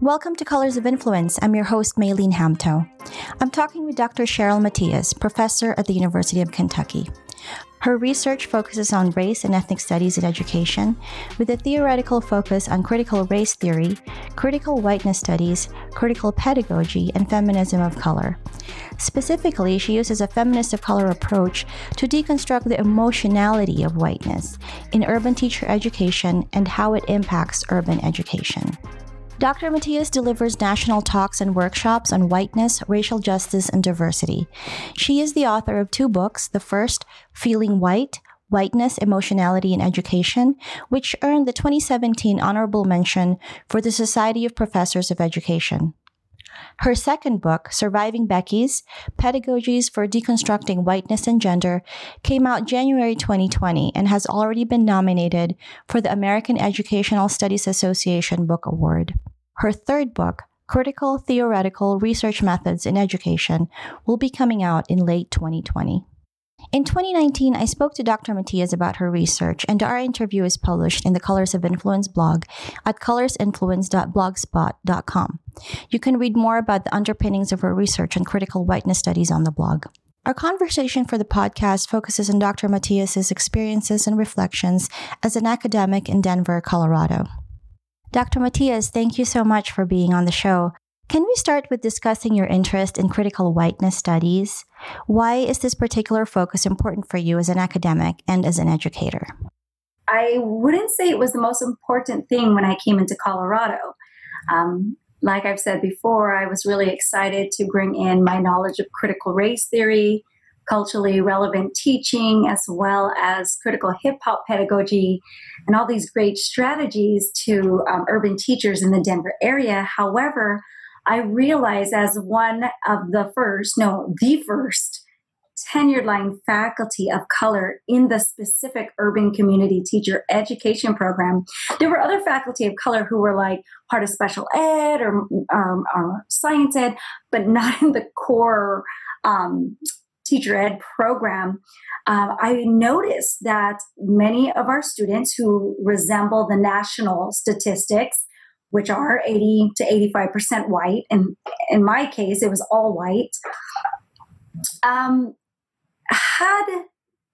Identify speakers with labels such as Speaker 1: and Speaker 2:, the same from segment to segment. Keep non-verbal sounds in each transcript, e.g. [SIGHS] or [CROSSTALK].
Speaker 1: Welcome to Colors of Influence. I'm your host, Maylene Hamto. I'm talking with Dr. Cheryl Matias, professor at the University of Kentucky. Her research focuses on race and ethnic studies in education, with a theoretical focus on critical race theory, critical whiteness studies, critical pedagogy, and feminism of color. Specifically, she uses a feminist of color approach to deconstruct the emotionality of whiteness in urban teacher education and how it impacts urban education. Dr. Matias delivers national talks and workshops on whiteness, racial justice, and diversity. She is the author of two books. The first, Feeling White, Whiteness, Emotionality, and Education, which earned the 2017 honorable mention for the Society of Professors of Education. Her second book, Surviving Becky's Pedagogies for Deconstructing Whiteness and Gender, came out January 2020 and has already been nominated for the American Educational Studies Association Book Award. Her third book, Critical Theoretical Research Methods in Education, will be coming out in late 2020. In 2019, I spoke to Dr. Matias about her research, and our interview is published in the Colors of Influence blog at colorsinfluence.blogspot.com. You can read more about the underpinnings of her research on critical whiteness studies on the blog. Our conversation for the podcast focuses on Dr. Matias's experiences and reflections as an academic in Denver, Colorado. Dr. Matias, thank you so much for being on the show. Can we start with discussing your interest in critical whiteness studies? Why is this particular focus important for you as an academic and as an educator?
Speaker 2: I wouldn't say it was the most important thing when I came into Colorado. Um, like I've said before, I was really excited to bring in my knowledge of critical race theory, culturally relevant teaching, as well as critical hip hop pedagogy, and all these great strategies to um, urban teachers in the Denver area. However, I realized as one of the first, no, the first tenured line faculty of color in the specific urban community teacher education program. There were other faculty of color who were like part of special ed or, um, or science ed, but not in the core um, teacher ed program, uh, I noticed that many of our students who resemble the national statistics, which are 80 to 85% white, and in my case, it was all white, um, had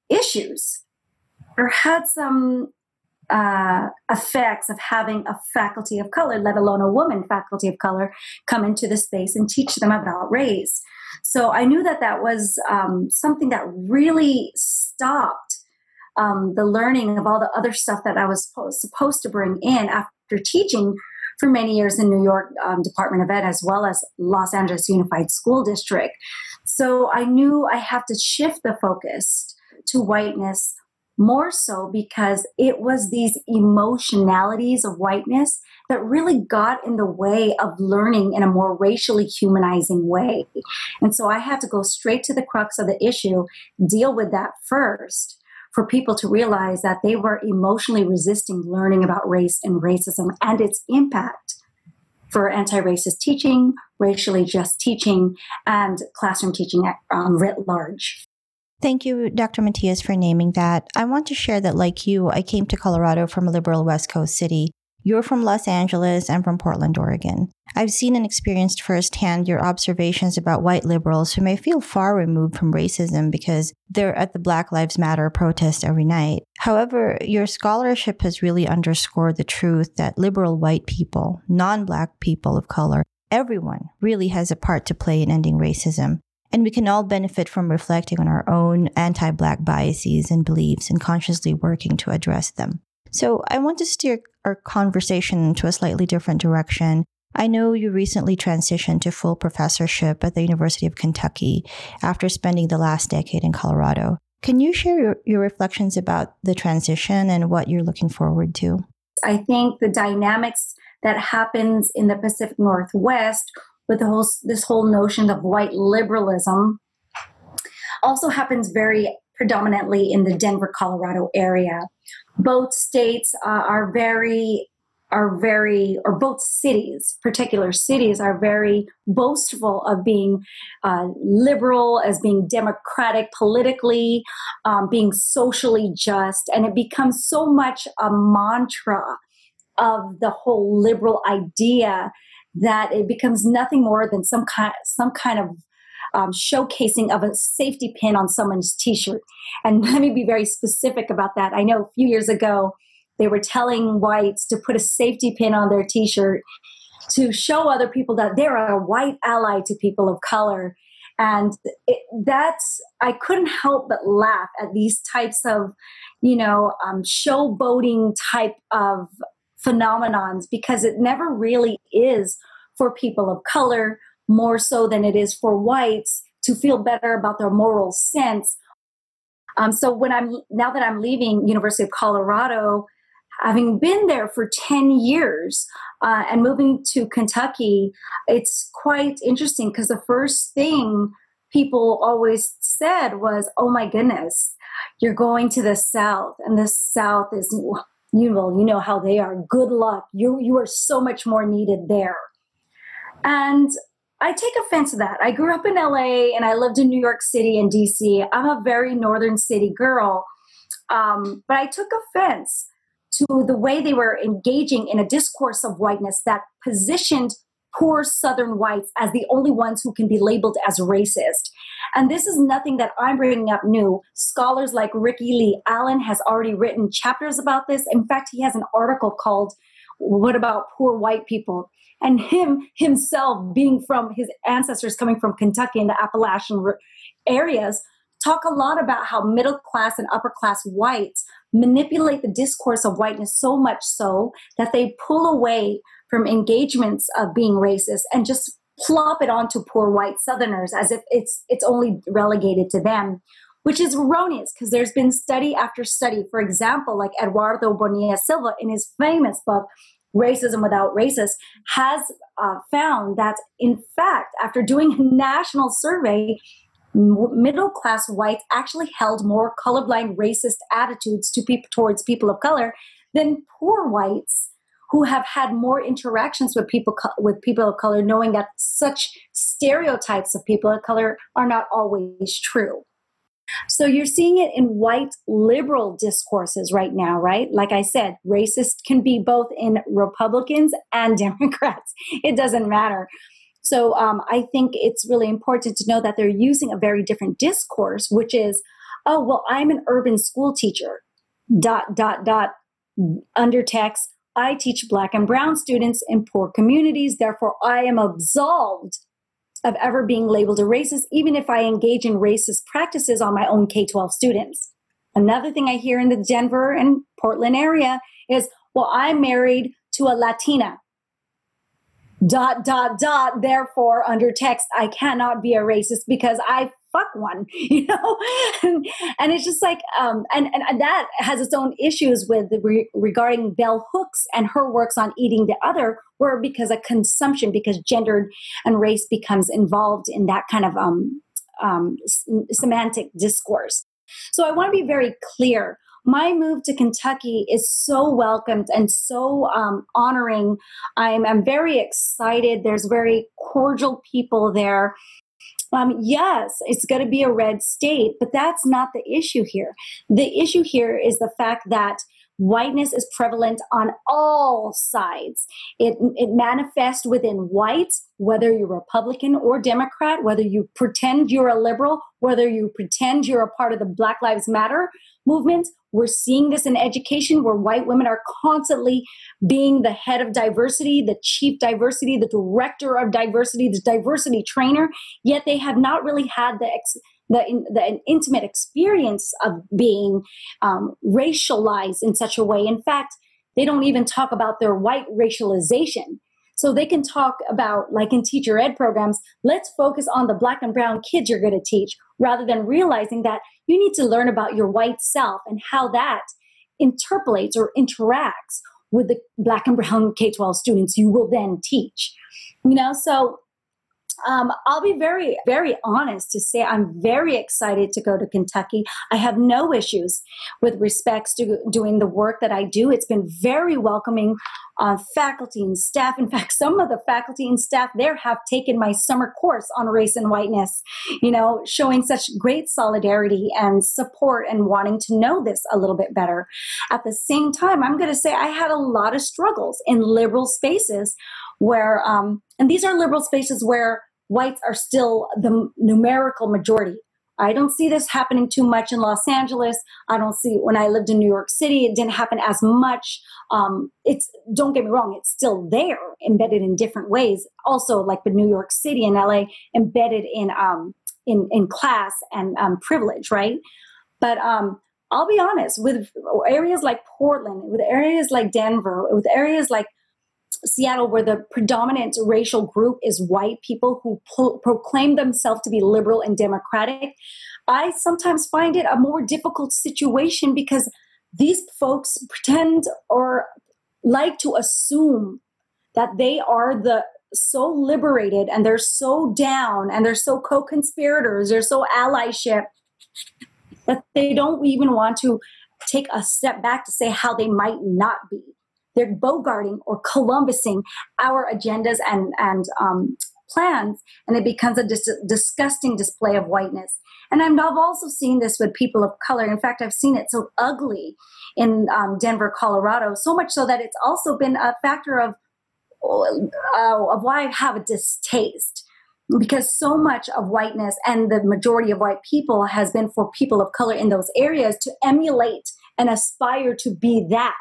Speaker 2: issues or had some uh, effects of having a faculty of color, let alone a woman faculty of color, come into the space and teach them about race. So I knew that that was um, something that really stopped um, the learning of all the other stuff that I was supposed to bring in after teaching for many years in New York um, Department of Ed as well as Los Angeles Unified School District. So I knew I have to shift the focus to whiteness more so because it was these emotionalities of whiteness that really got in the way of learning in a more racially humanizing way. And so I had to go straight to the crux of the issue, deal with that first for people to realize that they were emotionally resisting learning about race and racism and its impact for anti racist teaching, racially just teaching, and classroom teaching at, um, writ large.
Speaker 1: Thank you, Dr. Matias, for naming that. I want to share that, like you, I came to Colorado from a liberal West Coast city. You're from Los Angeles. I'm from Portland, Oregon. I've seen and experienced firsthand your observations about white liberals who may feel far removed from racism because they're at the Black Lives Matter protest every night. However, your scholarship has really underscored the truth that liberal white people, non black people of color, everyone really has a part to play in ending racism. And we can all benefit from reflecting on our own anti Black biases and beliefs and consciously working to address them. So I want to steer our conversation to a slightly different direction. I know you recently transitioned to full professorship at the University of Kentucky after spending the last decade in Colorado. Can you share your, your reflections about the transition and what you're looking forward to?
Speaker 2: I think the dynamics that happens in the Pacific Northwest with the whole this whole notion of white liberalism also happens very predominantly in the Denver, Colorado area. Both states uh, are very are very, or both cities, particular cities, are very boastful of being uh, liberal, as being democratic politically, um, being socially just, and it becomes so much a mantra of the whole liberal idea that it becomes nothing more than some kind some kind of um, showcasing of a safety pin on someone's t-shirt. And [LAUGHS] let me be very specific about that. I know a few years ago they were telling whites to put a safety pin on their t-shirt to show other people that they're a white ally to people of color. And it, that's i couldn't help but laugh at these types of you know um, showboating type of phenomenons because it never really is for people of color more so than it is for whites to feel better about their moral sense um, so when i'm now that i'm leaving university of colorado having been there for 10 years uh, and moving to Kentucky, it's quite interesting because the first thing people always said was, oh my goodness, you're going to the South, and the South is, you know, you know how they are. Good luck. You, you are so much more needed there. And I take offense to that. I grew up in LA and I lived in New York City and DC. I'm a very northern city girl. Um, but I took offense to the way they were engaging in a discourse of whiteness that positioned poor Southern whites as the only ones who can be labeled as racist. And this is nothing that I'm bringing up new. Scholars like Ricky Lee Allen has already written chapters about this. In fact, he has an article called What About Poor White People? And him himself, being from his ancestors coming from Kentucky and the Appalachian areas, talk a lot about how middle class and upper class whites manipulate the discourse of whiteness so much so that they pull away from engagements of being racist and just plop it onto poor white southerners as if it's it's only relegated to them which is erroneous because there's been study after study. For example like eduardo bonilla silva in his famous book racism without racist has uh, found that in fact after doing a national survey middle class whites actually held more colorblind racist attitudes to towards people of color than poor whites who have had more interactions with people with people of color knowing that such stereotypes of people of color are not always true so you're seeing it in white liberal discourses right now, right? Like I said, racist can be both in Republicans and [LAUGHS] Democrats. It doesn't matter. So um, I think it's really important to know that they're using a very different discourse, which is, oh, well, I'm an urban school teacher, dot, dot, dot, Under undertext. I teach black and brown students in poor communities. Therefore, I am absolved of ever being labeled a racist, even if I engage in racist practices on my own K 12 students. Another thing I hear in the Denver and Portland area is, well, I'm married to a Latina dot dot dot therefore under text i cannot be a racist because i fuck one [LAUGHS] you know and, and it's just like um and, and that has its own issues with re- regarding bell hooks and her works on eating the other where because of consumption because gendered and race becomes involved in that kind of um, um semantic discourse so i want to be very clear my move to Kentucky is so welcomed and so um, honoring. I'm, I'm very excited. There's very cordial people there. Um, yes, it's going to be a red state, but that's not the issue here. The issue here is the fact that whiteness is prevalent on all sides. It, it manifests within whites, whether you're Republican or Democrat, whether you pretend you're a liberal, whether you pretend you're a part of the Black Lives Matter movement, we're seeing this in education where white women are constantly being the head of diversity, the chief diversity, the director of diversity, the diversity trainer, yet they have not really had the ex- the, the intimate experience of being um, racialized in such a way. In fact, they don't even talk about their white racialization. So they can talk about, like in teacher ed programs, let's focus on the black and brown kids you're going to teach, rather than realizing that you need to learn about your white self and how that interpolates or interacts with the black and brown K 12 students you will then teach. You know, so um, I'll be very, very honest to say I'm very excited to go to Kentucky. I have no issues with respects to doing the work that I do. It's been very welcoming uh, faculty and staff. In [LAUGHS] fact, some of the faculty and staff there have taken my summer course on race and whiteness, you know, showing such great solidarity and support and wanting to know this a little bit better. At the same time, I'm going to say I had a lot of struggles in liberal spaces where, um, and these are liberal spaces where whites are still the numerical majority. I don't see this happening too much in Los Angeles. I don't see when I lived in New York City, it didn't happen as much. Um, it's don't get me wrong, it's still there, embedded in different ways. Also, like the New York City and LA, embedded in um, in in class and um, privilege, right? But um, I'll be honest with areas like Portland, with areas like Denver, with areas like Seattle, where the predominant racial group is white people who pro- proclaim themselves to be liberal and democratic, I sometimes find it a more difficult situation because these folks pretend or like to assume that they are the so liberated and they're so down and they're so co-conspirators they're so allyship that they don't even want to take a step back to say how they might not be they're bogarting or columbusing our agendas and and um, plans and it becomes a dis- disgusting display of whiteness. And i've also seen this with people of color. In fact i've seen it so ugly in um, denver colorado so much so that it's also been a factor of uh, of why i have a distaste because so much of whiteness and the majority of white people has been for people of color in those areas to emulate and aspire to be that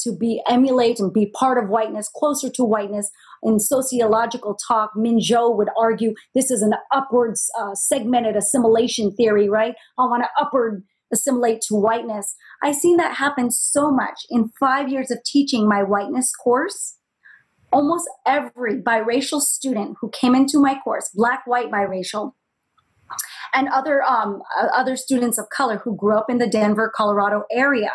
Speaker 2: to be emulate and be part of whiteness, closer to whiteness. In sociological talk, Min Zhou would argue this is an upwards uh, segmented assimilation theory, right? I want to upward assimilate to whiteness. I've seen that happen so much in five years of teaching my whiteness course. Almost every biracial student who came into my course, black, white, biracial, and other um, other students of color who grew up in the Denver, Colorado area,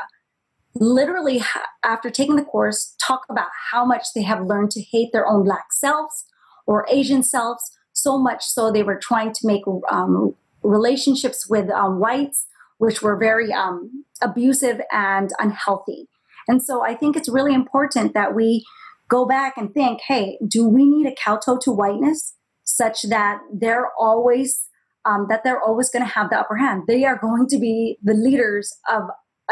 Speaker 2: literally after taking the course talk about how much they have learned to hate their own black selves or asian selves so much so they were trying to make um, relationships with um, whites which were very um, abusive and unhealthy. And so i think it's really important that we go back and think hey do we need a kowtow to whiteness such that they're always um, that they're always going to have the upper hand? They are going to be the leaders of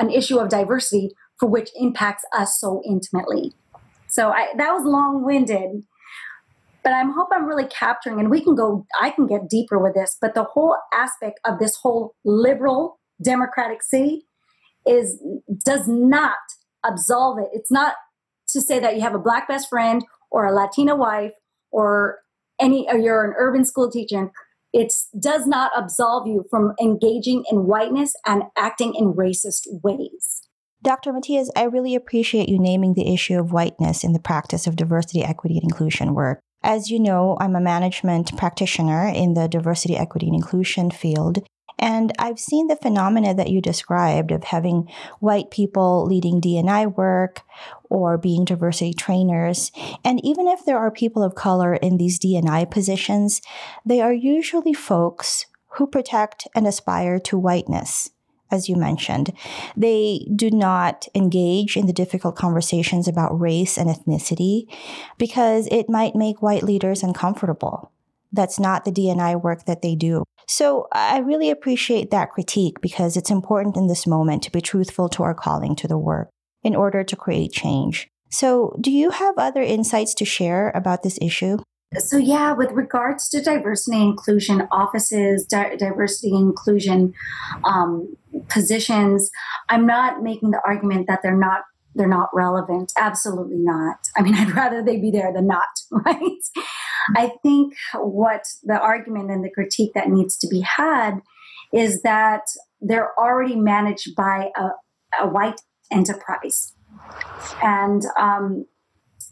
Speaker 2: an issue of diversity for which impacts us so intimately. So I, that was long winded, but I hope I'm really capturing, and we can go, I can get deeper with this, but the whole aspect of this whole liberal democratic city is does not absolve it. It's not to say that you have a black best friend or a Latina wife or any or you're an urban school teacher it does not absolve you from engaging in whiteness and acting in racist ways.
Speaker 1: Dr. Matias, I really appreciate you naming the issue of whiteness in the practice of diversity, equity, and inclusion work. As you know, I'm a management practitioner in the diversity, equity, and inclusion field, and I've seen the phenomena that you described of having white people leading DNI work or being diversity trainers. And even if there are people of color in these DNI positions, they are usually folks who protect and aspire to whiteness. As you mentioned, they do not engage in the difficult conversations about race and ethnicity because it might make white leaders uncomfortable. That's not the DNI work that they do. So I really appreciate that critique because it's important in this moment to be truthful to our calling to the work in order to create change. So, do you have other insights to share about this issue?
Speaker 2: So, yeah, with regards to diversity and inclusion offices, di- diversity and inclusion um, positions, I'm not making the argument that they're not they're not relevant. Absolutely not. I mean, [LAUGHS] I'd rather they be there than not, [LAUGHS] right? I think what the argument and the critique that needs to be had is that they're already managed by a, a white enterprise. And um,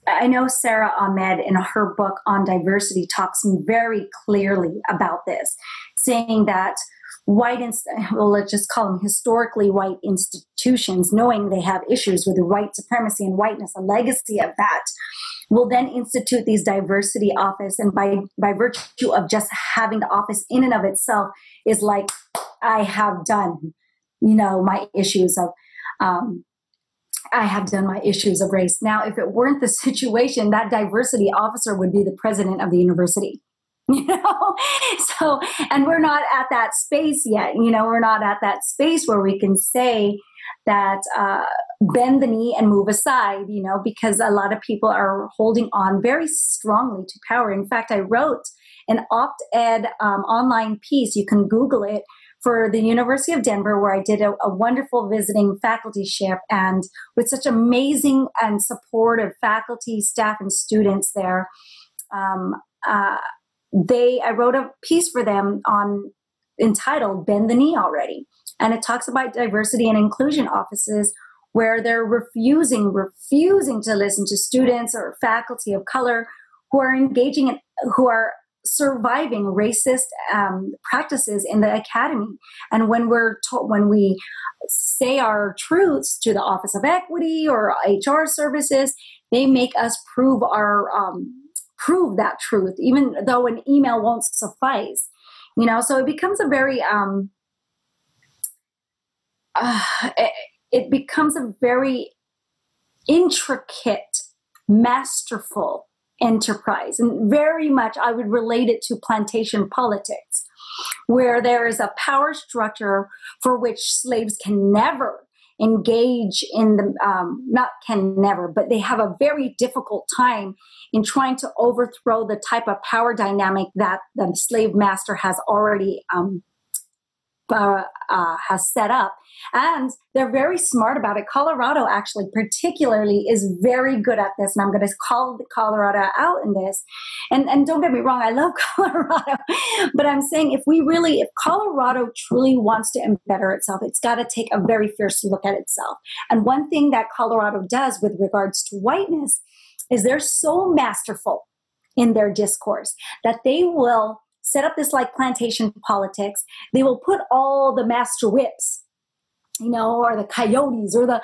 Speaker 2: I know Sara Ahmed in her book on diversity talks very clearly about this, saying that white, inst- well, let's just call them historically white institutions, knowing they have issues with white supremacy and whiteness, a legacy of that, will then institute these diversity office and by by virtue of just having the office in and of itself is like i have done you know my issues of um, I have done my issues of race. Now, if it weren't the [LAUGHS] situation, that diversity officer would be the president of the university. [LAUGHS] You know, so and we're not at that space yet. You know, we're not at that space where we can say that uh, bend the knee and move aside, you know, because a lot of people are holding on very strongly to power. In fact, I wrote an opt ed um, online piece, you can Google it, for the University of Denver, where I did a, a wonderful visiting facultyship and with such amazing and supportive faculty, staff, and students there. Um, uh, they I wrote a piece for them on entitled Bend the Knee Already. And it talks about diversity and inclusion offices where they're refusing, refusing to listen to students or faculty of color who are engaging in, who are surviving racist um, practices in the academy. And when we're to- when we say our truths to the Office of Equity or HR services, they make us prove our um, prove that truth, even though an email won't suffice. You know, so it becomes a very um, uh, [SIGHS] it, it becomes a very intricate, masterful enterprise. And very much I would relate it to plantation politics, where there is a power structure for which slaves can never engage in the um, not can never but they have a very difficult time in trying to overthrow the type of power dynamic that the slave master has already um, uh, uh, has set up. And they're very smart about it. Colorado, actually, particularly, is very good at this. And I'm going to call Colorado out in this. And, and don't get me wrong, I love [LAUGHS] Colorado. but I'm saying if we really, if Colorado truly wants to better itself, it's got to take a very fierce look at itself. And one thing that Colorado does with regards to whiteness is they're so masterful in their discourse that they will set up this like plantation politics. They will put all the master whips, you know, or the coyotes or the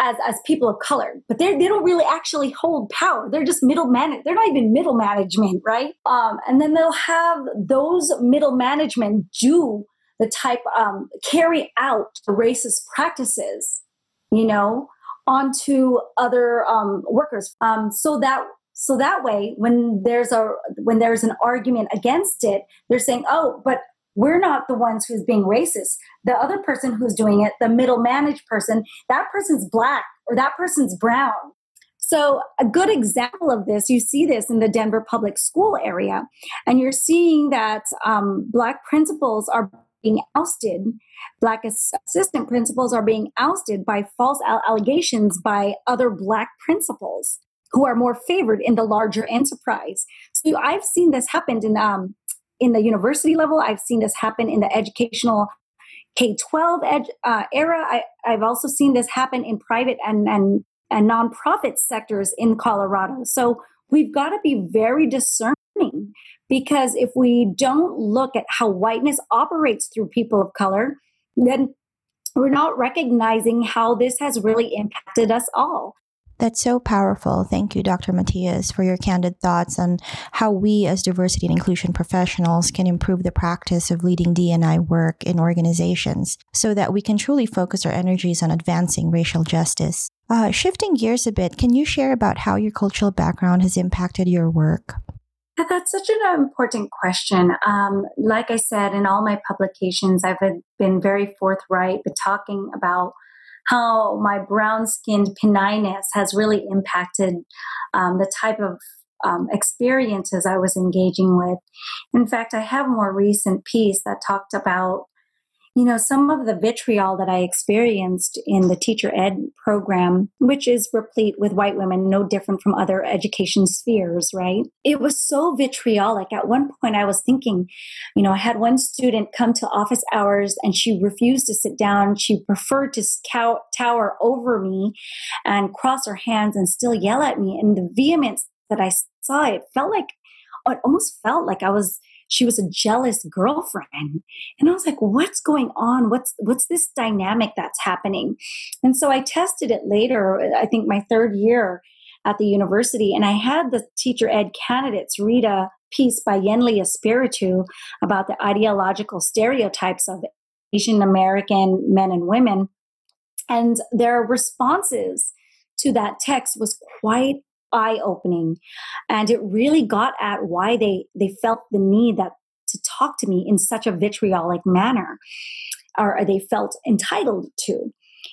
Speaker 2: as as people of color, but they they don't really actually hold power. They're just middle man. They're not even middle management, right? Um, and then they'll have those middle management do the type um, carry out racist practices, you know, onto other um, workers, um, so that so that way, when there's a when there's an argument against it, they're saying, "Oh, but we're not the ones who's being racist. The other person who's doing it, the middle managed person, that person's black or that person's brown." So, a good example of this, you see this in the Denver public school area, and you're seeing that um, black principals are being ousted. Black assistant principals are being ousted by false allegations by other black principals who are more favored in the larger enterprise. So I've seen this happen in um, in the university level. I've seen this happen in the educational K twelve ed, uh, era. I, I've also seen this happen in private and and and nonprofit sectors in Colorado. So we've got to be very discerning because if we don't look at how whiteness operates through people of color, then we're not recognizing how this has really impacted us all.
Speaker 1: That's so powerful. Thank you, Dr. Matias, for your candid thoughts on how we, as diversity and inclusion professionals, can improve the practice of leading DNI work in organizations so that we can truly focus our energies on advancing racial justice. Uh, shifting gears a bit, can you share about how your cultural background has impacted your work?
Speaker 2: That's such an important question. Um, like I said, in all my publications, I've been very forthright, but talking about how my brown skinned Pinayness has really impacted um, the type of um, experiences I was engaging with. In fact, I have a more recent piece that talked about you know, some of the vitriol that I experienced in the teacher ed program, which is replete with white women, no different from other education spheres, right? It was so vitriolic. At one point, I was thinking, you know, I had one student come to office hours and she refused to sit down. She preferred to tower over me and cross her hands and still yell at me. And the vehemence that I saw, it felt like, it almost felt like I was she was a jealous girlfriend. And i was like what's going on? What's what's this dynamic that's happening? And so i tested it later i think my third year at the university and i had the teacher ed candidates read a piece by Yen Le Espiritu about the ideological stereotypes of asian american men and women. And their responses to that text was quite eye opening and it really got at why they they felt the need that to talk to me in such a vitriolic manner or they felt entitled to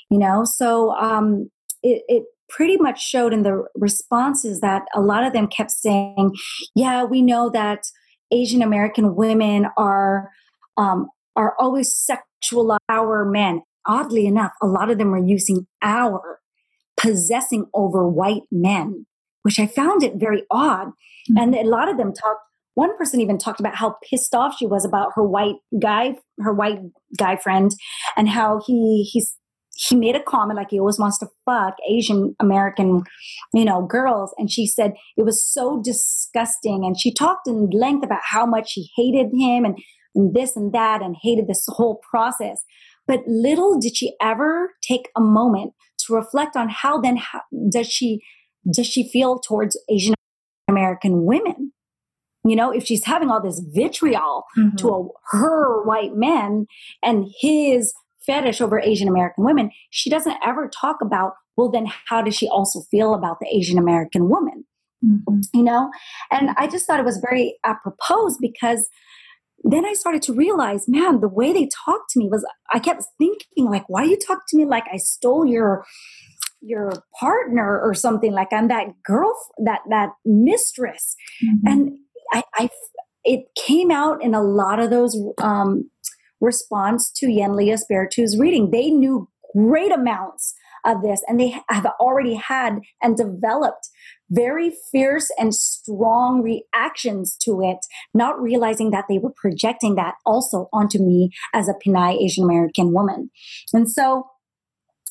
Speaker 2: you know? So um, it, it pretty much showed in the responses that a lot of them kept saying yeah we know that asian american women are um, are always sexual our men. Oddly enough a lot of them are using our possessing over white men which i found it very odd mm-hmm. and a lot of them talked one person even talked about how pissed off she was about her white guy her white guy friend and how he he's he made a comment like he always wants to fuck Asian American, you know, girls. And she said it was so disgusting. And she talked in length about how much she hated him and, and this and that and hated this whole process. But little did she ever take a moment to reflect on how then how, does she does she feel towards Asian American women? You know, if she's having all this vitriol mm-hmm. to a, her white men and his fetish over Asian American women, she doesn't ever talk about, well, then how does she also feel about the Asian American woman? Mm-hmm. You know? And I just thought it was very apropos because then I started to realize, man, the way they talked to me was, I kept thinking, like, why you talk to me like I stole your your partner or something like i'm that girl that that mistress mm-hmm. and I, I it came out in a lot of those um response to Yen Le Espiritu's reading. They knew great amounts of this and they have already had and developed very fierce and strong reactions to it, not realizing that they were projecting that also onto me as a Pinay Asian American woman. And so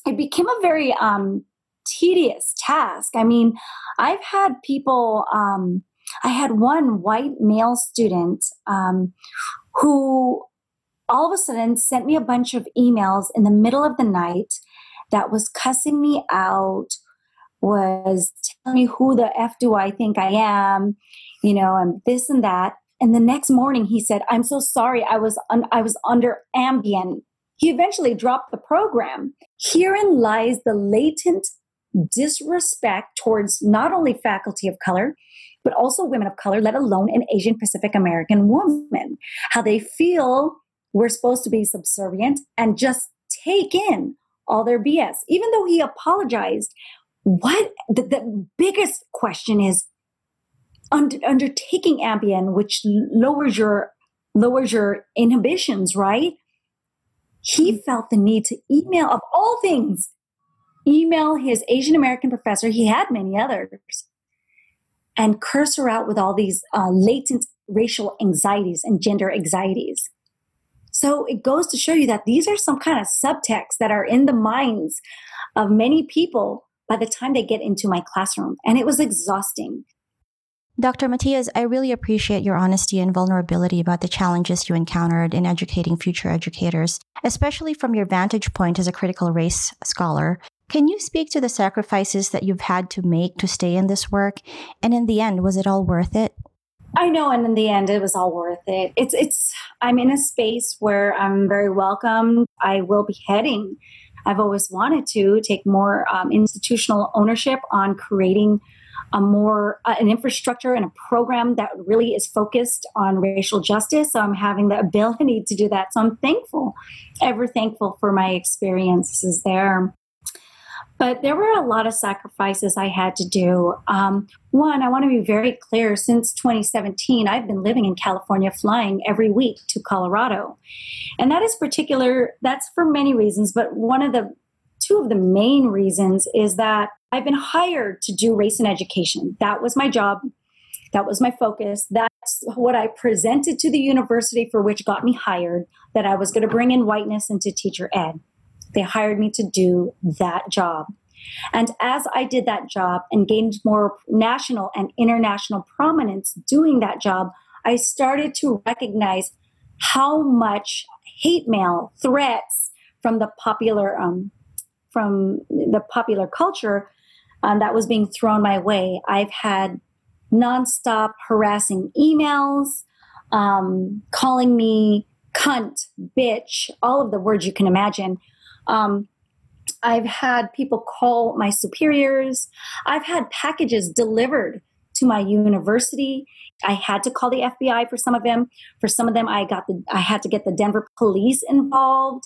Speaker 2: it became a very um, tedious task. I mean, I've had people, um, I had one white male student um, who all of a sudden sent me a bunch of emails in the middle of the night that was cussing me out, was telling me who the F do I think I am, you know, and this and that. And the next morning he said, I'm so sorry, I was un- I was under Ambien. He eventually dropped the program. Herein lies the latent disrespect towards not only faculty of color, but also women of color, let alone an Asian Pacific American woman. How they feel we're supposed to be subservient and just take in all their BS. Even though he apologized, what the, the biggest question is under, undertaking Ambien, which lowers your lowers your inhibitions, right? He mm-hmm. felt the need to email, of all things, email his Asian American professor. He had many others, and curse her out with all these uh, latent racial anxieties and gender anxieties. So it goes to show you that these are some kind of subtexts that are in the minds of many people by the time they get into my classroom. And it was exhausting.
Speaker 1: Dr. Matias, I really appreciate your honesty and vulnerability about the challenges you encountered in educating future educators, especially from your vantage point as a critical race scholar. Can you speak to the sacrifices that you've had to make to stay in this work? And in the end, was it all worth it?
Speaker 2: I know, and in the end, it was all worth it. It's it's. I'm in a space where I'm very welcome. I will be heading. I've always wanted to take more um, institutional ownership on creating a more uh, an infrastructure and a program that really is focused on racial justice. So I'm having the [LAUGHS] ability to do that. So I'm thankful, ever thankful for my experiences there. But there were a lot of sacrifices I had to do. Um, one, I want to be very clear since 2017, I've been living in California, flying every week to Colorado. And that is particular, that's for many reasons, but one of the two of the main reasons is that I've been hired to do race and education. That was my job. That was my focus. That's what I presented to the university for which got me hired, that I was going to bring in whiteness into teacher ed. They hired me to do that job. And as I did that job and gained more national and international prominence doing that job, I started to recognize how much hate mail, threats from the popular um, from the popular culture um, that was being thrown my way. I've had nonstop harassing emails, um, calling me cunt, bitch, all of the words you can imagine um, I've had people call my superiors. I've had packages delivered to my university. I had to call the FBI for some of them. For some of them, I got the I had to get the Denver police involved.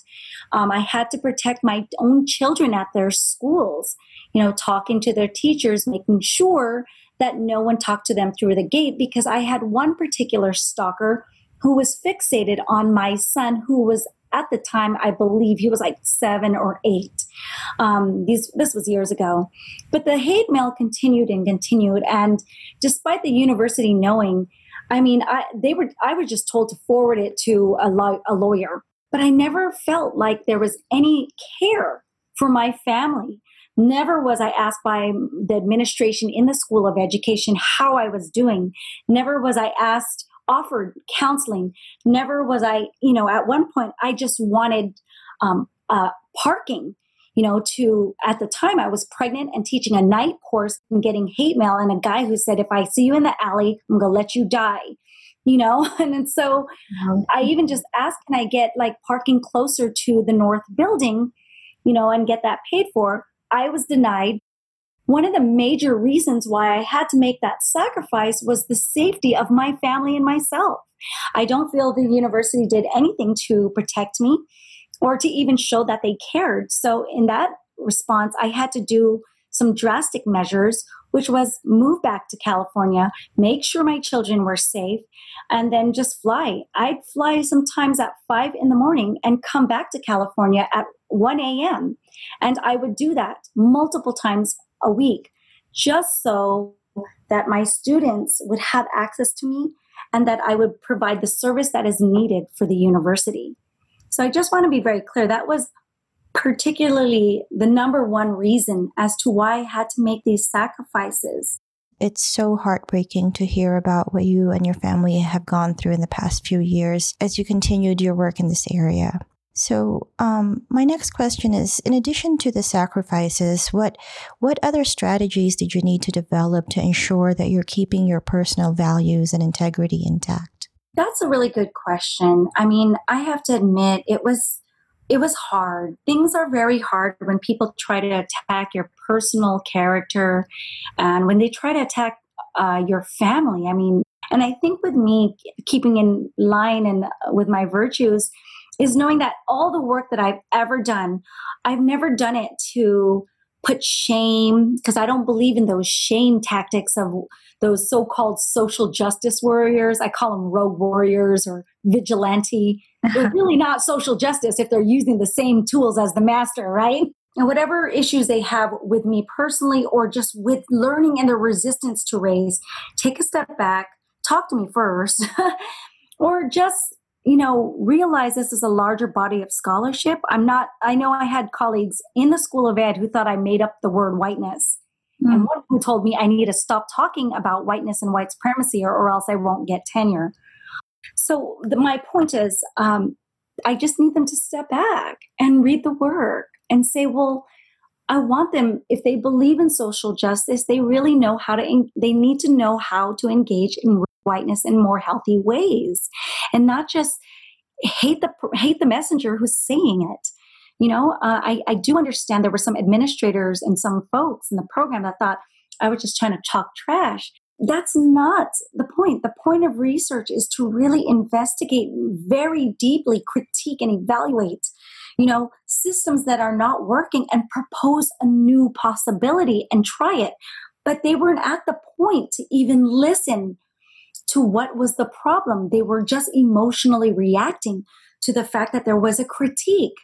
Speaker 2: Um, I had to protect my own children at their schools. You know, talking to their teachers, making sure that no one talked to them through the gate because I had one particular stalker who was fixated on my son who was at the time i believe he was like seven or eight. Um, these, this was years ago. But the hate mail continued and continued and despite the university knowing i mean I, they were i was just told to forward it to a, lo- a lawyer. But i never felt like there was any care for my family Never was I asked by the administration in the School of Education how I was doing. Never was I asked offered counseling. Never was I, you know, at one point I just wanted um, uh, parking. You know, to at the time I was pregnant and teaching a night course and getting hate mail, and a guy who said, "If I see you in the alley, I'm gonna let you die." You know, [LAUGHS] and, and so mm-hmm. I even just asked, "Can I get like parking closer to the north building?" You know, and get that paid for. I was denied one of the major reasons why I had to make that sacrifice was the safety of my family and myself. I don't feel the university did anything to protect me or to even show that they cared. So, in that response, I had to do some drastic measures, which was move back to California, make sure my children were safe, and then just fly. I'd fly sometimes at five in the morning and come back to California at 1 a.m. And I would do that multiple times a week just so that my students would have access to me and that I would provide the service that is needed for the university. So I just want to be very clear that was particularly the number one reason as to why I had to make these sacrifices.
Speaker 1: It's so heartbreaking to hear about what you and your family have gone through in the past few years as you continued your work in this area. So, um, my next question is: In addition to the sacrifices, what what other strategies did you need to develop to ensure that you're keeping your personal values and integrity intact?
Speaker 2: That's a really good question. I mean, I have to admit, it was it was hard. Things are very hard when people try to attack your personal character, and when they try to attack uh, your family. I mean, and I think with me keeping in line and uh, with my virtues is knowing that all the work that I've ever done, I've never done it to put shame because I don't believe in those shame tactics of those so-called social justice warriors. I call them rogue warriors or vigilante. They're [LAUGHS] really not social justice if they're using the same tools as the master, right? And whatever issues they have with me personally or just with learning and the resistance to raise, take a step back, talk to me first, [LAUGHS] or just you know, realize this is a larger body of scholarship. I'm not, I know I had colleagues in the School of Ed who thought I made up the word whiteness. Mm. And one who told me I need to stop talking about whiteness and white supremacy or, or else I won't get tenure. So the, my point is, um, I just need them to step back and read the work and say, well, I want them, if they believe in social justice, they really know how to, they need to know how to engage in whiteness in more healthy ways and not just hate the hate the messenger who's saying it. You know uh, I, I do understand there were some administrators and some folks in the program that thought i was just trying to talk trash that's not the point the point of research is to really investigate very deeply critique and evaluate you know systems that are not working and propose a new possibility and try it but they weren't at the point to even listen to what was the problem. They were just emotionally reacting to the fact that there was a critique.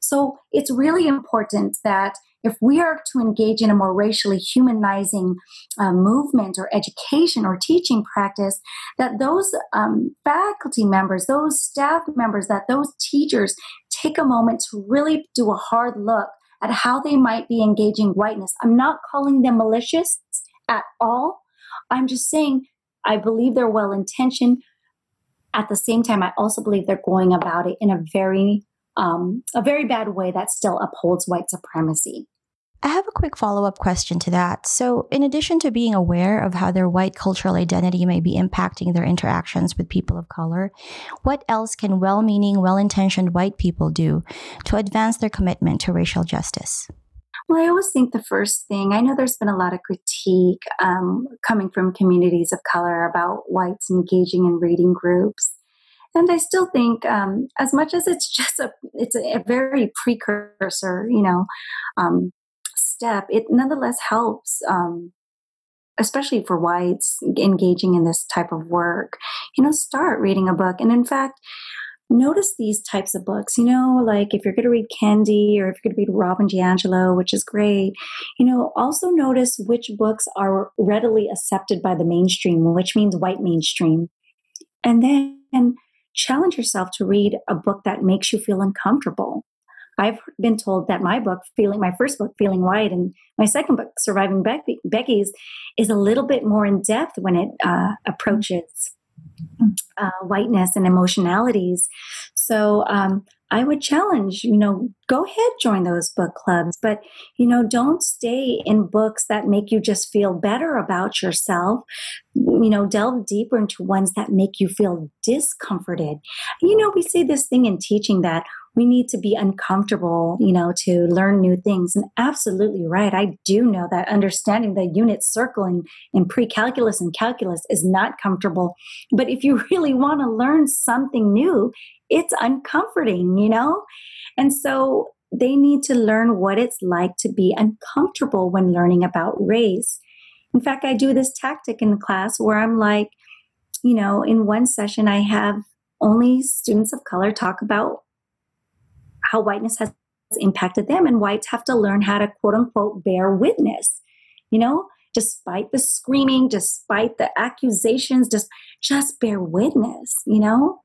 Speaker 2: So it's really important that if we are to engage in a more racially humanizing uh, movement or education or teaching practice, that those um, faculty members, those staff members, that those teachers take a moment to really do a hard look at how they might be engaging whiteness. I'm not calling them malicious at all. I'm just saying I believe they're well intentioned. At the same time, I also believe they're going about it in a very um, a very bad way that still upholds white supremacy.
Speaker 1: I have a quick follow up question to that. So, in addition to being aware of how their white cultural identity may be impacting their interactions with people of color, what else can well meaning, well intentioned white people do to advance their commitment to racial justice?
Speaker 2: Well, I always think the first thing, I know there's been a lot of critique um, coming from communities of color about whites engaging in reading groups. And I still think, um, as much as it's [LAUGHS] just a, it's a, a very precursor, you know, um, step, it nonetheless helps, um, especially for whites engaging in this type of work. You know, start reading a book. And in fact, notice these types of books. You know, like if you're going to read Kendi or if you're going to read Robin DiAngelo, which is great, you know, also notice which books are readily accepted by the mainstream, which means white mainstream. And then challenge yourself to read a book that makes you feel uncomfortable. I've been told that my book, feeling my first book, Feeling White, and my second book, Surviving Becky, Becky's, is a little bit more in depth when it uh, approaches uh, whiteness and emotionalities. So um, I would challenge, you know, go ahead, join those book clubs, but, you know, don't stay in books that make you just feel better about yourself. You know, delve deeper into ones that make you feel discomforted. You know, we say this thing in teaching that we need to be uncomfortable, you know, to learn new things. And absolutely right. I do know that understanding the unit circling in pre calculus and calculus is not comfortable. But if you [LAUGHS] really want to learn something new, it's uncomforting, you know? And so they need to learn what it's like to be uncomfortable when learning about race. In fact, I do this tactic in the class where I'm like, you know, in one session, I have only students of color talk about how whiteness has impacted them, and whites have to learn how to quote unquote bear witness. You know, despite the screaming, despite the accusations, just just bear witness, you know,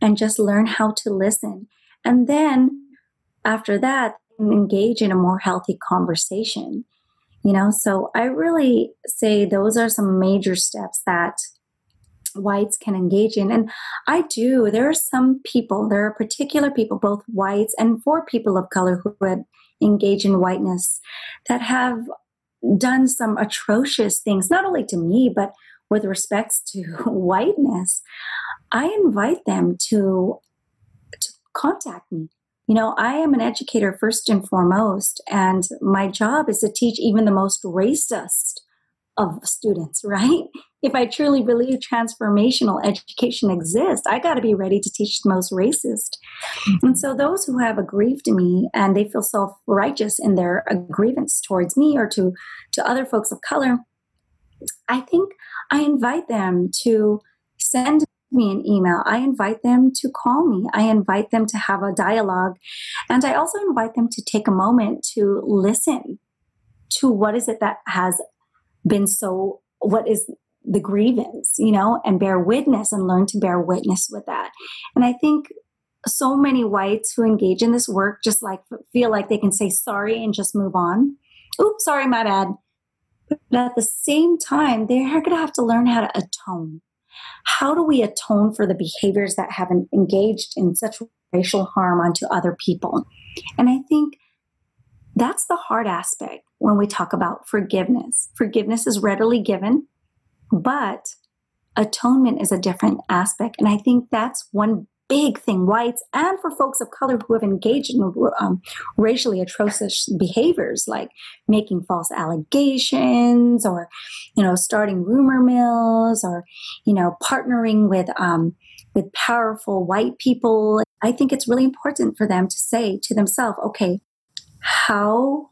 Speaker 2: and just learn how to listen. And then after that, engage in a more healthy conversation. You know, so I really say those are some major steps that whites can engage in. And I do. There are some people, there are particular people, both whites and for people of color who engage in whiteness that have done some atrocious things, not only to me, but with respects to [LAUGHS] whiteness. I invite them to, to contact me. You know, I am an educator first and foremost, and my job is to teach even the most racist of students, [LAUGHS] right? If I truly believe transformational education exists, I got to be ready to teach the most racist. Mm-hmm. And so, those who have aggrieved me and they feel self righteous in their grievance towards me or to, to other folks of color, I think I invite them to send me an email. I invite them to call me. I invite them to have a dialogue. And I also invite them to take a moment to listen to what is it that has been so what is the grievance you know and bear witness and learn to bear witness with that and i think so many whites who engage in this work just like feel like they can say sorry and just move on oops sorry my bad but at the same time they're going to have to learn how to atone how do we atone for the behaviors that have engaged in such racial harm onto other people and i think that's the hard aspect when we talk about forgiveness. Forgiveness is readily given, but atonement is a different aspect. And I think that's one big thing, whites and for folks of color who have engaged in um, racially atrocious behaviors like making false allegations or, you know, starting rumor mills or, you know, partnering with, um, with powerful white people. I think it's really important for them to say to themselves, okay, how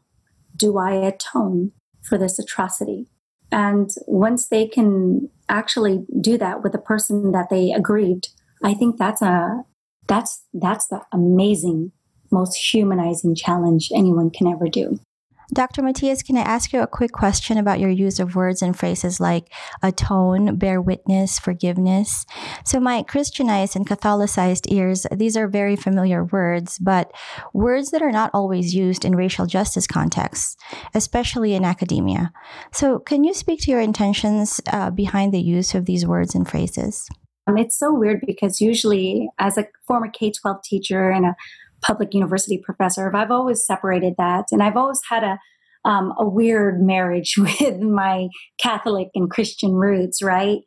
Speaker 2: do I atone for this atrocity? And once they can actually do that with the person that they aggrieved, I think that's a that's that's the amazing, most humanizing challenge anyone can ever do.
Speaker 1: Dr. Matias, can I ask you a quick question about your use of words and phrases like atone, bear witness, forgiveness? So, my Christianized and Catholicized ears, these are very familiar words, but words that are not always used in racial justice contexts, especially in academia. So, can you speak to your intentions uh, behind the use of these words and phrases?
Speaker 2: Um, it's so weird because usually, as a former K 12 teacher and a public university professor, I've always separated that. And I've always had a, um, a weird marriage [LAUGHS] with my Catholic and Christian roots, right?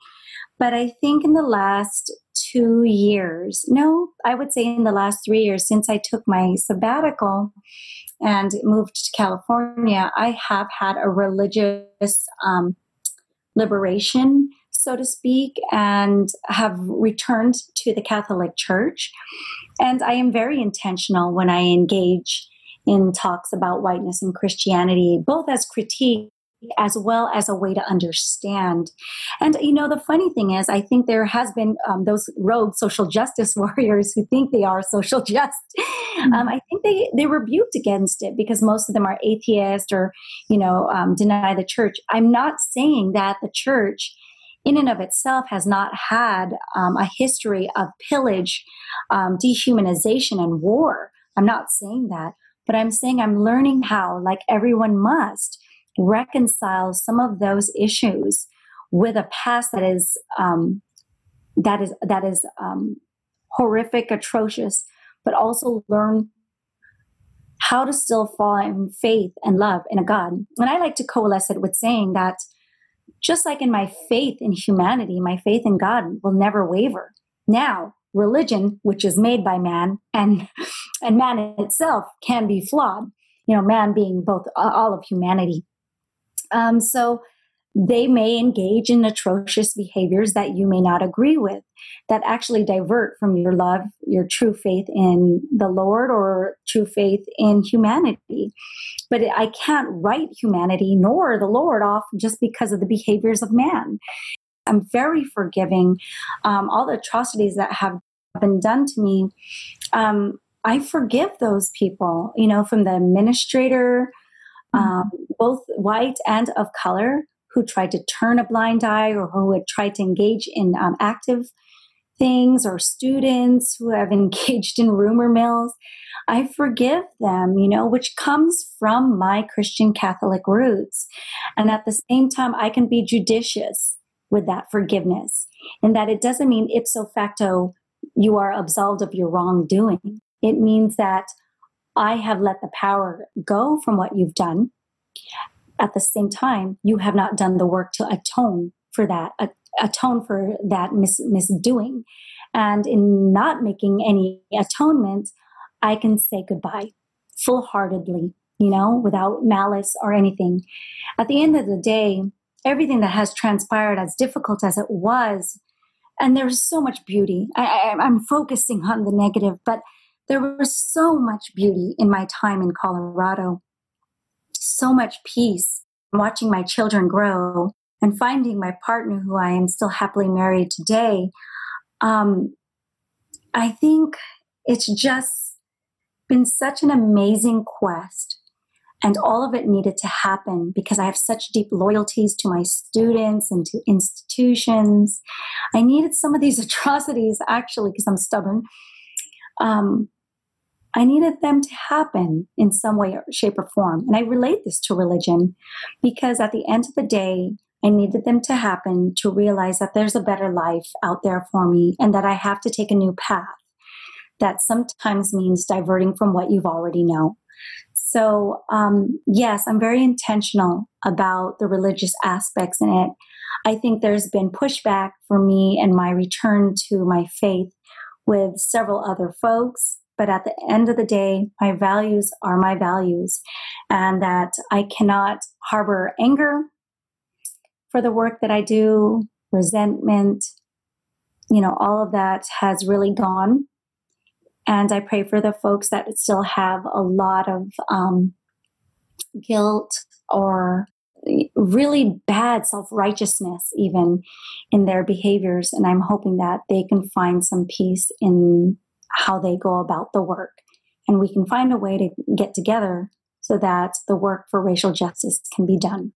Speaker 2: But I think in the last two years, no, I would say in the last three years since I took my sabbatical, and moved to California, I have had a religious um, liberation, so to speak, and have returned to the Catholic Church. And I am very intentional when I engage in talks about whiteness and Christianity, both as critique as well as a way to understand. And you know, the funny thing is, I think there has been um, those rogue social justice [LAUGHS] warriors who think they are social just. Mm-hmm. Um, I think they they rebuked against it because most of them are atheist or you know um, deny the church. I'm not saying that the church. In and of itself, has not had um, a history of pillage, um, dehumanization, and war. I'm not saying that, but I'm saying I'm learning how, like everyone must, reconcile some of those issues with a past that is um, that is that is um, horrific, atrocious, but also learn how to still fall in faith and love in a God. And I like to coalesce it with saying that just like in my faith in humanity, my faith in God will never waver. Now, religion, which is made by man and [LAUGHS] and man itself can be flawed. You know, man being both all of humanity. Um, so they may engage in atrocious behaviors that you may not agree with that actually divert from your love, your true faith in the Lord or true faith in humanity. But I can't write humanity nor the Lord off just because of the behaviors of man. I'm very forgiving. Um, all the atrocities that have been done to me, um, I forgive those people, you know, from the administrator Mm-hmm. um, both white and of color, who tried to turn a blind eye or who had tried to engage in um, active things, or students who have [LAUGHS] engaged in rumor mills. I forgive them, you know, which comes from my Christian Catholic roots. And at the same time, I can be judicious with that forgiveness, in that it doesn't mean ipso facto you are absolved of your wrongdoing. It means that I have let the power go from what you've done. At the same time, you have not done the work to atone for that, atone for that mis- misdoing. And in not making any atonement, I can say goodbye full heartedly, you know, without malice or anything. At the end of the day, everything that has transpired, as difficult as it was, and there's so much beauty. I, am focusing on the negative, but there was so much beauty in my time in Colorado, so much peace, watching my children grow and finding my partner who I am still happily married today. Um, I think it's just been such an amazing quest. And all of it needed to happen because I have such deep loyalties to my students and to institutions. I needed some of these [LAUGHS] atrocities actually because I'm stubborn um, I needed them to happen in some way, shape, or form. And I relate this to religion because at the end of the day, I needed them to happen to realize that there's a better life out there for me and that I have to take a new path. That sometimes means diverting from what you've already know. So, um, yes, I'm very intentional about the religious aspects in it. I think there's been pushback for me and my return to my faith with several other folks but at the end of the day, my values are my values, and that I cannot harbor anger for the work that I do, resentment, you know, all of that has really gone. And I pray for the folks that still have a lot of um, guilt or really bad self righteousness, even in their behaviors. And I'm hoping that they can find some peace in how they go about the work. And we can find a way to get together so that the work for racial justice can be done.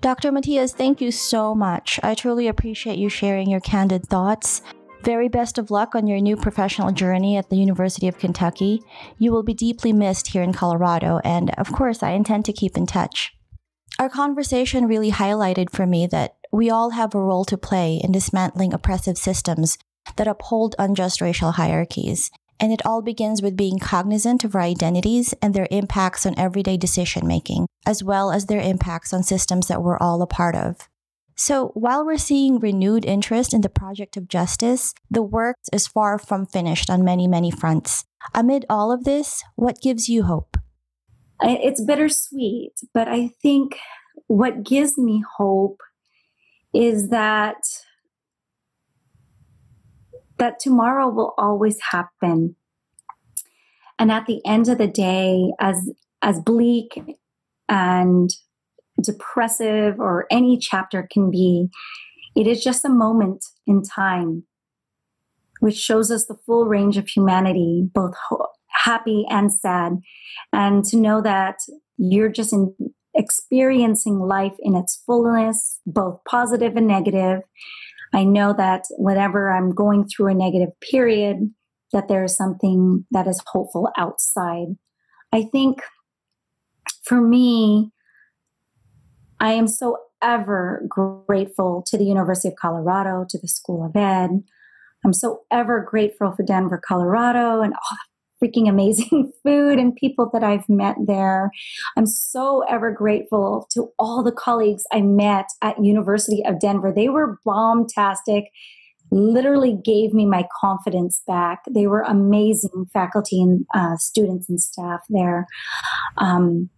Speaker 1: Dr. Matias, thank you so much. I truly appreciate you sharing your candid thoughts. Very best of luck on your new professional journey at the University of Kentucky. You will be deeply missed here in Colorado, and of course, I intend to keep in touch. Our conversation really highlighted for me that we all have a role to play in dismantling oppressive systems that uphold unjust racial hierarchies. And it all begins with being cognizant of our identities and their impacts on everyday decision making, as well as their impacts on systems that we're all a part of. So, while we're seeing renewed interest in the project of justice, the work is far from finished on many, many fronts. Amid all of this, what gives you hope?
Speaker 2: it's bittersweet, but I think what gives me hope is that that tomorrow will always happen. And at the end of the day, as as bleak and depressive or any chapter can be, it is just a moment in time which shows us the full range of humanity, both ho- happy and sad. And to know that you're just in, experiencing life in its fullness, both positive and negative. I know that whenever I'm going through a negative period, that there is something that is hopeful outside. I think for me, I am so ever grateful to the University of Colorado, to the School of Ed. I'm so ever grateful for Denver, Colorado, and all the freaking amazing [LAUGHS] food and people that I've met there. I'm so ever grateful to all the colleagues I met at University of Denver. They were bombastic literally gave me my confidence back. They were amazing faculty and uh, students and staff there. Um,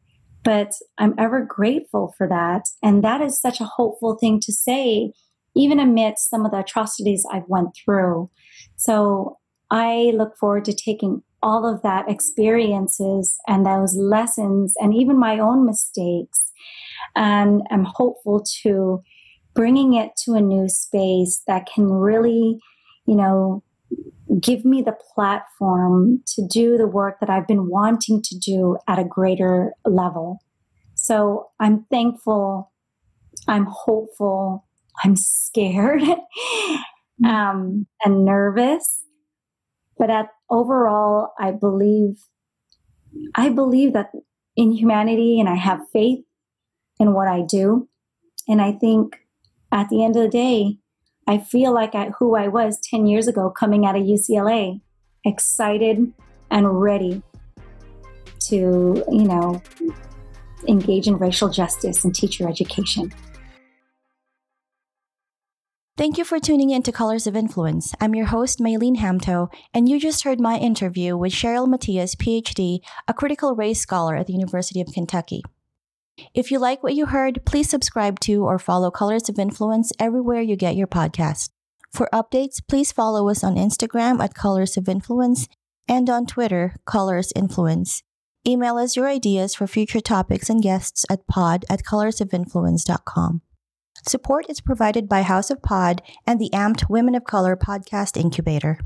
Speaker 2: but I'm ever grateful for that. And that is such a hopeful thing to say, even amidst some of the atrocities I've went through. So I look forward to taking all of that experiences and those lessons and even my own mistakes and I'm hopeful to bringing it to a new space that can really, you know, give me the platform to do the work that I've been wanting to do at a greater level. So I'm thankful, I'm hopeful, I'm scared [LAUGHS] um, and nervous. But at overall, I believe I believe that in humanity and I have faith in what I do. And I think at the end of the day, I feel like I, who I was 10 years ago coming out of UCLA, excited and ready to, you know, engage in racial justice and teacher education.
Speaker 1: Thank you for tuning in to Colors of Influence. I'm your host, Maylene Hamto, and you just heard my interview with Cheryl Matias, PhD, a critical race scholar at the University of Kentucky. If you like what you heard, please subscribe to or follow Colors of Influence everywhere you get your podcast. For updates, please follow us on Instagram at Colors of Influence and on Twitter, Colors Influence. Email us your ideas for future topics and guests at pod at colorsofinfluence.com. Support is provided by House of Pod and the Amped Women of Color podcast incubator.